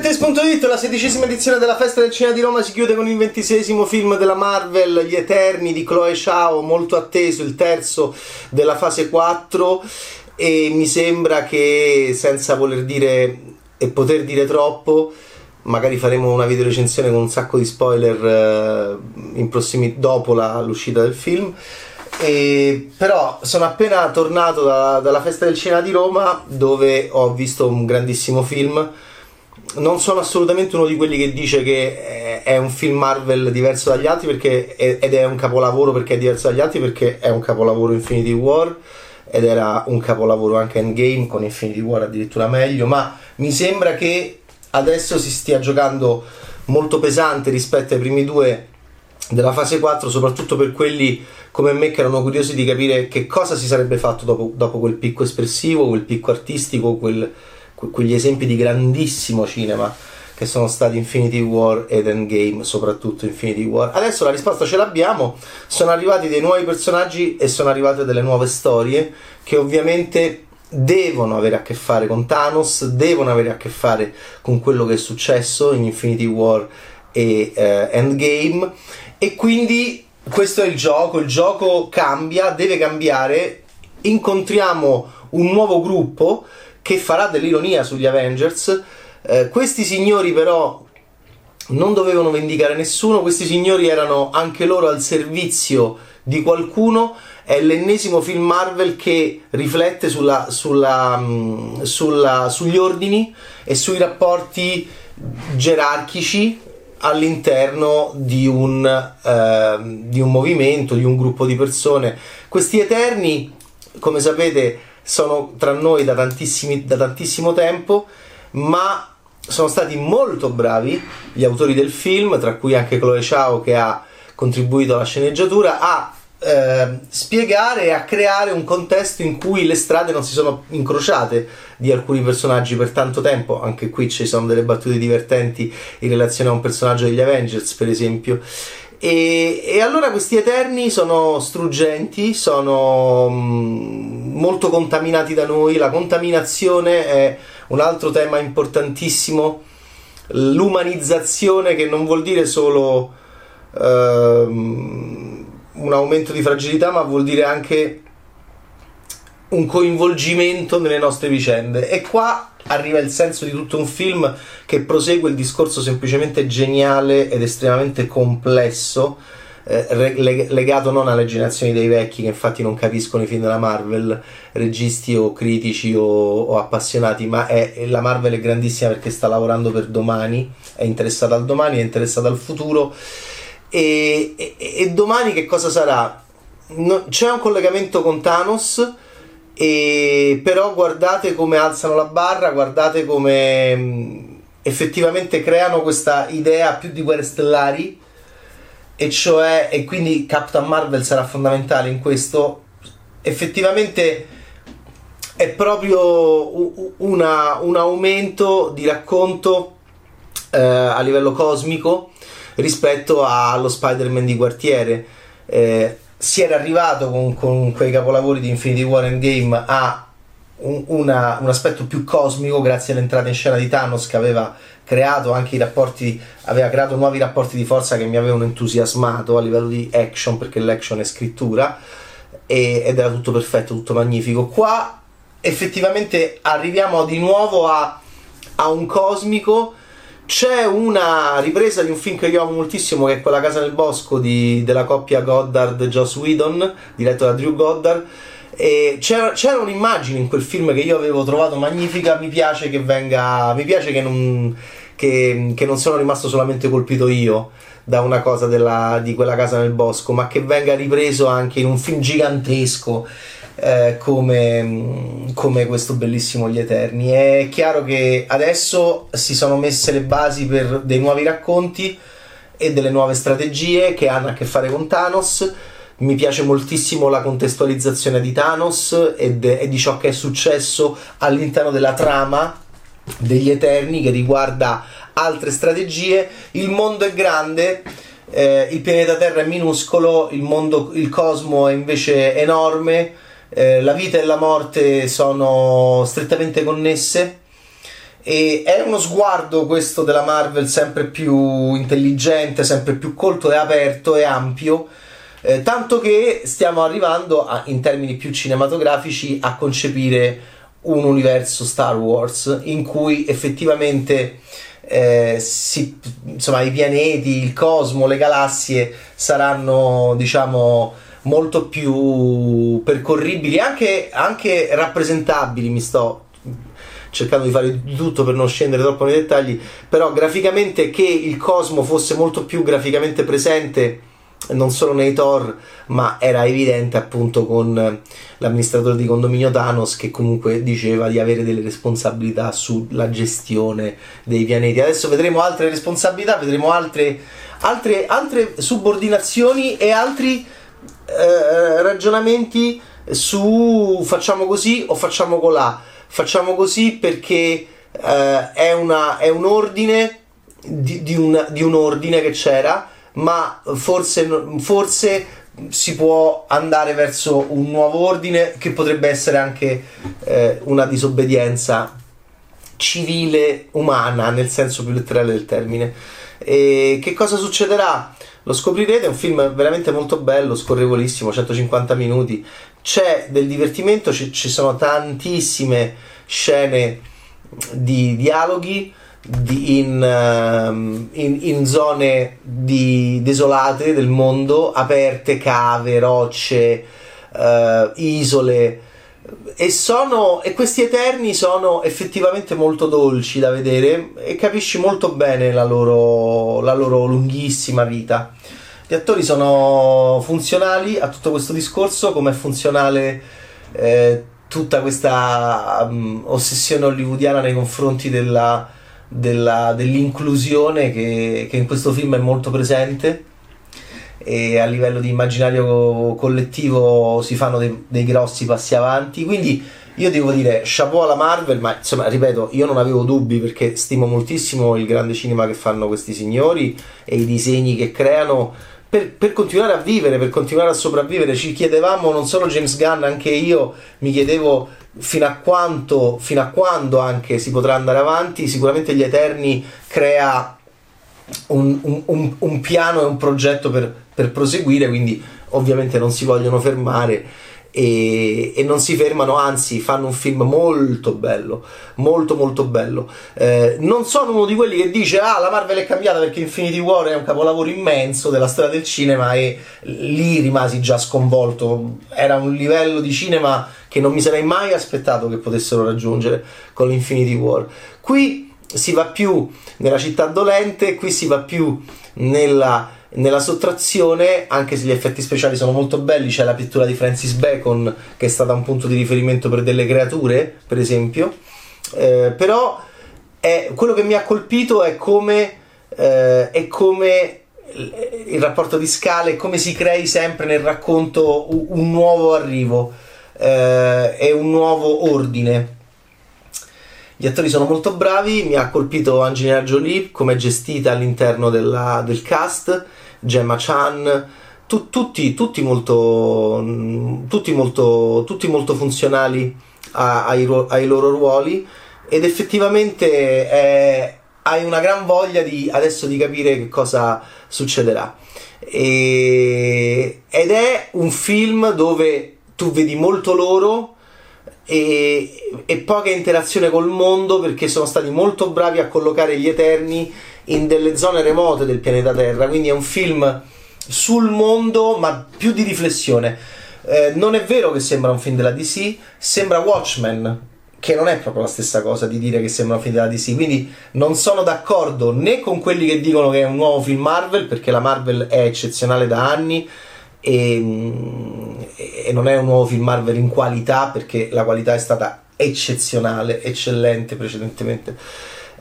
Fumettes.it, la sedicesima edizione della Festa del Cinema di Roma si chiude con il ventisesimo film della Marvel, Gli Eterni di Chloe Shao, molto atteso, il terzo della fase 4 e mi sembra che senza voler dire e poter dire troppo, magari faremo una video recensione con un sacco di spoiler eh, prossimi, dopo la, l'uscita del film. E, però sono appena tornato da, dalla festa del cinema di Roma dove ho visto un grandissimo film non sono assolutamente uno di quelli che dice che è un film Marvel diverso dagli altri perché, ed è un capolavoro perché è diverso dagli altri perché è un capolavoro Infinity War ed era un capolavoro anche Endgame con Infinity War addirittura meglio ma mi sembra che adesso si stia giocando molto pesante rispetto ai primi due della fase 4 soprattutto per quelli come me che erano curiosi di capire che cosa si sarebbe fatto dopo, dopo quel picco espressivo quel picco artistico quel quegli esempi di grandissimo cinema che sono stati Infinity War ed Endgame, soprattutto Infinity War. Adesso la risposta ce l'abbiamo, sono arrivati dei nuovi personaggi e sono arrivate delle nuove storie che ovviamente devono avere a che fare con Thanos, devono avere a che fare con quello che è successo in Infinity War e eh, Endgame. E quindi questo è il gioco, il gioco cambia, deve cambiare, incontriamo un nuovo gruppo che farà dell'ironia sugli Avengers. Eh, questi signori però non dovevano vendicare nessuno, questi signori erano anche loro al servizio di qualcuno. È l'ennesimo film Marvel che riflette sulla, sulla, mm, sulla, sugli ordini e sui rapporti gerarchici all'interno di un, eh, di un movimento, di un gruppo di persone. Questi Eterni, come sapete, sono tra noi da, da tantissimo tempo, ma sono stati molto bravi gli autori del film, tra cui anche Chloe Chao che ha contribuito alla sceneggiatura, a eh, spiegare e a creare un contesto in cui le strade non si sono incrociate di alcuni personaggi per tanto tempo. Anche qui ci sono delle battute divertenti in relazione a un personaggio degli Avengers, per esempio. E, e, allora questi Eterni sono struggenti, sono mm, molto contaminati da noi, la contaminazione è un altro tema importantissimo, l'umanizzazione che non vuol dire solo ehm, un aumento di fragilità, ma vuol dire anche un coinvolgimento nelle nostre vicende. E qua arriva il senso di tutto un film che prosegue il discorso semplicemente geniale ed estremamente complesso. Eh, legato non alle generazioni dei vecchi che infatti non capiscono i film della Marvel, registi o critici o, o appassionati, ma è, la Marvel è grandissima perché sta lavorando per domani, è interessata al domani, è interessata al futuro. E, e, e domani che cosa sarà? No, c'è un collegamento con Thanos e però guardate come alzano la barra, guardate come mm, effettivamente creano questa idea più di guerre stellari. E cioè e quindi Captain Marvel sarà fondamentale in questo. Effettivamente è proprio una, un aumento di racconto eh, a livello cosmico rispetto allo Spider-Man di quartiere. Eh, si era arrivato con, con quei capolavori di Infinity War Endgame a un, una, un, aspetto più cosmico grazie all'entrata in scena di Thanos che aveva creato anche i rapporti aveva creato nuovi rapporti di forza che mi avevano entusiasmato a livello di action perché l'action è scrittura e, ed era tutto perfetto, tutto magnifico. Qua effettivamente arriviamo di nuovo a, a un cosmico c'è una ripresa di un film che io amo moltissimo, che è quella Casa nel Bosco di, della coppia Goddard-Joss Whedon, diretto da Drew Goddard. C'era, c'era, un'immagine in quel film che io avevo trovato magnifica. Mi piace che venga. Mi piace che non, che, che non sono rimasto solamente colpito io da una cosa della, di quella casa nel bosco, ma che venga ripreso anche in un film gigantesco eh, come, come, questo bellissimo Gli Eterni. È chiaro che adesso si sono messe le basi per dei nuovi racconti e delle nuove strategie che hanno a che fare con Thanos. Mi piace moltissimo la contestualizzazione di Thanos e, de- e di ciò che è successo all'interno della trama degli Eterni che riguarda altre strategie. Il mondo è grande. Eh, il pianeta Terra è minuscolo, il mondo, il cosmo è invece enorme, eh, la vita e la morte sono strettamente connesse E è uno sguardo questo della Marvel sempre più intelligente, sempre più colto e aperto e ampio. Eh, tanto che stiamo arrivando a, in termini più cinematografici a concepire un universo Star Wars in cui effettivamente eh, si, insomma, i pianeti, il cosmo, le galassie saranno diciamo molto più percorribili, anche, anche rappresentabili. Mi sto cercando di fare di tutto per non scendere troppo nei dettagli, però graficamente che il cosmo fosse molto più graficamente presente non solo nei Thor, ma era evidente appunto con l'amministratore di condominio Thanos che comunque diceva di avere delle responsabilità sulla gestione dei pianeti. Adesso vedremo altre responsabilità, vedremo altre, altre, altre subordinazioni e altri eh, ragionamenti su facciamo così o facciamo colà. Facciamo così perché eh, è, una, è, un ordine di, di, un, di un ordine che c'era ma forse, forse si può andare verso un nuovo ordine che potrebbe essere anche eh, una disobbedienza civile umana nel senso più letterale del termine. E che cosa succederà? Lo scoprirete, è un film veramente molto bello, scorrevolissimo, 150 minuti. C'è del divertimento, ci, ci sono tantissime scene di dialoghi di, in, uh, in, in, zone di, desolate del mondo, aperte, cave, rocce, uh, isole. E, sono, e questi eterni sono effettivamente molto dolci da vedere e capisci molto bene la loro, la loro lunghissima vita. Gli attori sono funzionali a tutto questo discorso, come è funzionale eh, tutta questa um, ossessione hollywoodiana nei confronti della, della, dell'inclusione che, che, in questo film è molto presente e a livello di immaginario collettivo si fanno dei, dei grossi passi avanti quindi io devo dire chapeau alla Marvel ma insomma ripeto io non avevo dubbi perché stimo moltissimo il grande cinema che fanno questi signori e i disegni che creano per, per, continuare a vivere, per continuare a sopravvivere. Ci chiedevamo, non solo James Gunn, anche io mi chiedevo fino a quanto, fino a quando anche si potrà andare avanti. Sicuramente gli Eterni crea un, un, un, piano e un progetto per, per proseguire, quindi ovviamente non si vogliono fermare e, e, non si fermano, anzi fanno un film molto bello, molto molto bello. Eh, non sono uno di quelli che dice ah la Marvel è cambiata perché Infinity War è un capolavoro immenso della storia del cinema e lì rimasi già sconvolto, era un livello di cinema che non mi sarei mai aspettato che potessero raggiungere con l'Infinity War. Qui si va più nella città dolente, qui si va più nella nella sottrazione, anche se gli effetti speciali sono molto belli, c'è la pittura di Francis Bacon che è stata un punto di riferimento per delle creature, per esempio. Eh, però è, quello che mi ha colpito è come, eh, è come il rapporto di scale, come si crei sempre nel racconto un nuovo arrivo eh, e un nuovo ordine. Gli attori sono molto bravi, mi ha colpito Angelina Jolie come è gestita all'interno della, del cast Gemma Chan, tu, tutti, tutti, molto, tutti, molto, tutti molto funzionali a, ai, ai, loro ruoli ed effettivamente è, hai una gran voglia di, adesso di capire che cosa succederà. E, ed è un film dove tu vedi molto loro e, e, poca interazione col mondo perché sono stati molto bravi a collocare gli Eterni in delle zone remote del pianeta Terra, quindi è un film sul mondo ma più di riflessione. Eh, non è vero che sembra un film della DC, sembra Watchmen, che non è proprio la stessa cosa di dire che sembra un film della DC, quindi non sono d'accordo né con quelli che dicono che è un nuovo film Marvel, perché la Marvel è eccezionale da anni e, e non è un nuovo film Marvel in qualità, perché la qualità è stata eccezionale, eccellente precedentemente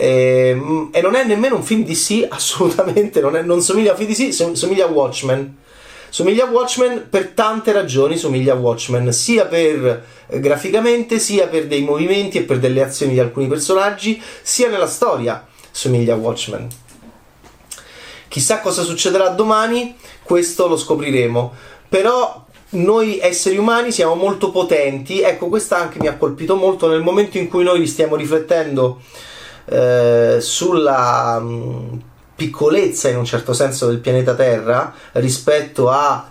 e, ehm, e, non è nemmeno un film DC, assolutamente, non, è, non somiglia a film DC, somiglia a Watchmen. Somiglia a Watchmen per tante ragioni, somiglia a Watchmen, sia per eh, graficamente, sia per dei movimenti e per delle azioni di alcuni personaggi, sia nella storia somiglia a Watchmen. Chissà cosa succederà domani, questo lo scopriremo. Però noi esseri umani siamo molto potenti, ecco, questa anche mi ha colpito molto nel momento in cui noi stiamo riflettendo eh, sulla mh, mm, piccolezza in un certo senso del pianeta Terra rispetto a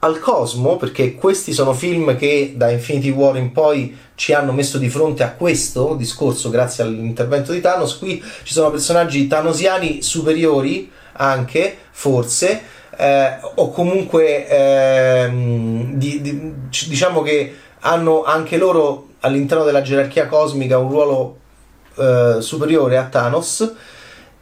al cosmo, perché questi sono film che da Infinity War in poi ci hanno messo di fronte a questo discorso grazie all'intervento di Thanos. Qui ci sono personaggi thanosiani superiori anche, forse, eh, o comunque eh, di, di, diciamo che hanno anche loro all'interno della gerarchia cosmica un ruolo eh, superiore a Thanos.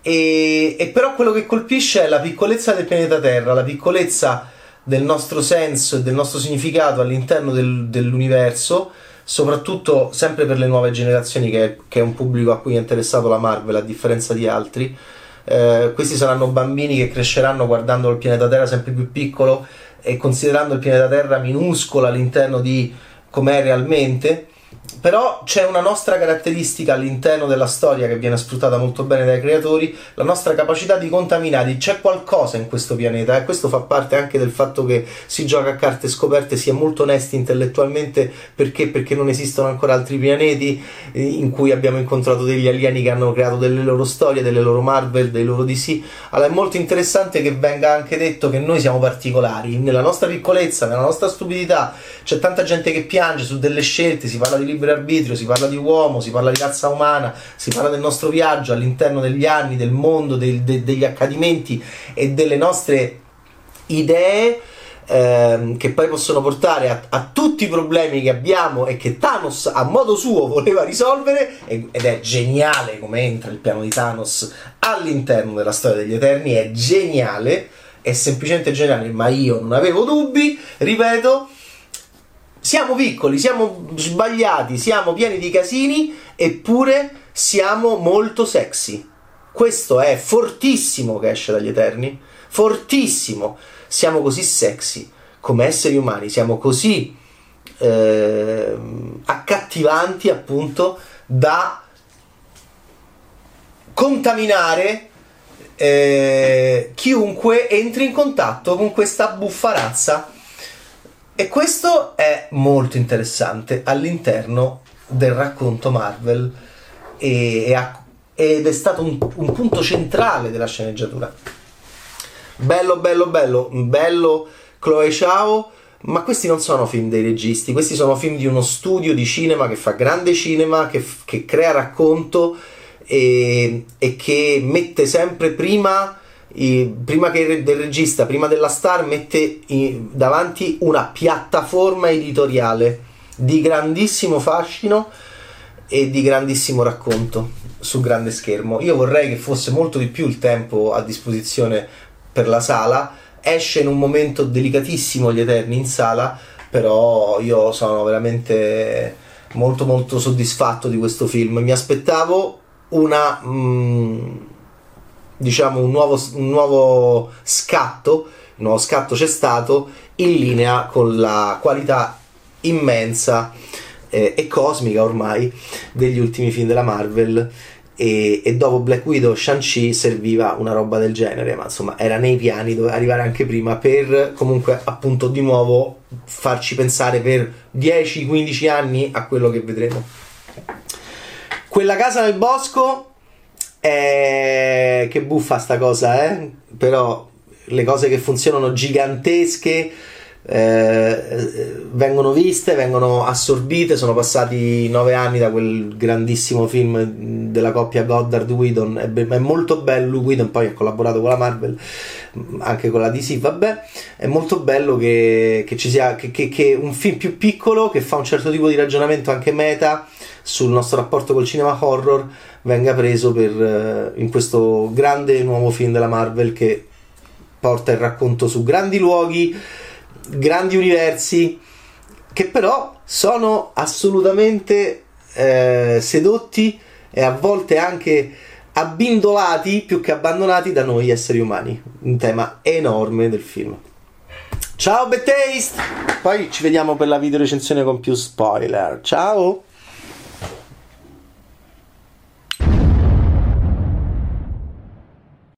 E, e però quello che colpisce è la piccolezza del pianeta Terra, la piccolezza del nostro senso e del nostro significato all'interno del, dell'universo, soprattutto sempre per le nuove generazioni, che, che, è un pubblico a cui è interessato la Marvel, a differenza di altri. Eh, questi saranno bambini che cresceranno guardando il pianeta Terra sempre più piccolo e considerando il pianeta Terra minuscolo all'interno di com'è realmente però c'è una nostra caratteristica all'interno della storia che viene sfruttata molto bene dai creatori, la nostra capacità di contaminare. C'è qualcosa in questo pianeta e questo fa parte anche del fatto che si gioca a carte scoperte, si è molto onesti intellettualmente perché? Perché non esistono ancora altri pianeti eh, in cui abbiamo incontrato degli alieni che hanno creato delle loro storie, delle loro Marvel, dei loro DC. Allora è molto interessante che venga anche detto che noi siamo particolari, nella nostra piccolezza, nella nostra stupidità, c'è tanta gente che piange su delle scelte, si parla di libero libero arbitrio, si parla di uomo, si parla di razza umana, si parla del nostro viaggio all'interno degli anni, del mondo, del, de, degli accadimenti e delle nostre idee. Ehm, che poi possono portare a, a, tutti i problemi che abbiamo e che Thanos a modo suo voleva risolvere ed è geniale come entra il piano di Thanos all'interno della storia degli Eterni è geniale è semplicemente geniale ma io non avevo dubbi ripeto siamo piccoli, siamo sbagliati, siamo pieni di casini, eppure siamo molto sexy. Questo è fortissimo che esce dagli Eterni, fortissimo. Siamo così sexy come esseri umani, siamo così eh, accattivanti appunto da contaminare eh, chiunque entri in contatto con questa buffa razza e questo è molto interessante all'interno del racconto Marvel e, e ha, ed è stato un, un, punto centrale della sceneggiatura. Bello, bello, bello, bello Chloe Chao, ma questi non sono film dei registi, questi sono film di uno studio di cinema che fa grande cinema, che, che crea racconto e, e che mette sempre prima prima che del regista, prima della star, mette davanti una piattaforma editoriale di grandissimo fascino e di grandissimo racconto su grande schermo. Io vorrei che fosse molto di più il tempo a disposizione per la sala. Esce in un momento delicatissimo gli Eterni in sala, però io sono veramente molto molto soddisfatto di questo film. Mi aspettavo una mm, diciamo un nuovo, un nuovo scatto, un nuovo scatto c'è stato in linea con la qualità immensa eh, e cosmica ormai degli ultimi film della Marvel. E, e, dopo Black Widow Shang-Chi serviva una roba del genere ma insomma era nei piani doveva arrivare anche prima per comunque appunto di nuovo farci pensare per 10-15 anni a quello che vedremo. Quella casa nel bosco eh, che buffa sta cosa, eh? Però le cose che funzionano gigantesche eh, vengono viste, vengono assorbite. Sono passati nove anni da quel grandissimo film della coppia Goddard-Whedon. È, è, molto bello. Whedon poi ha collaborato con la Marvel, anche con la DC. Vabbè, è molto bello che, che ci sia che, che, che un film più piccolo che fa un certo tipo di ragionamento anche meta sul nostro rapporto col cinema horror venga preso per, uh, in questo grande nuovo film della Marvel che porta il racconto su grandi luoghi, grandi universi, che però sono assolutamente eh, sedotti e a volte anche abbindolati più che abbandonati da noi esseri umani. Un tema enorme del film. Ciao Bad Taste! Poi ci vediamo per la video recensione con più spoiler. Ciao!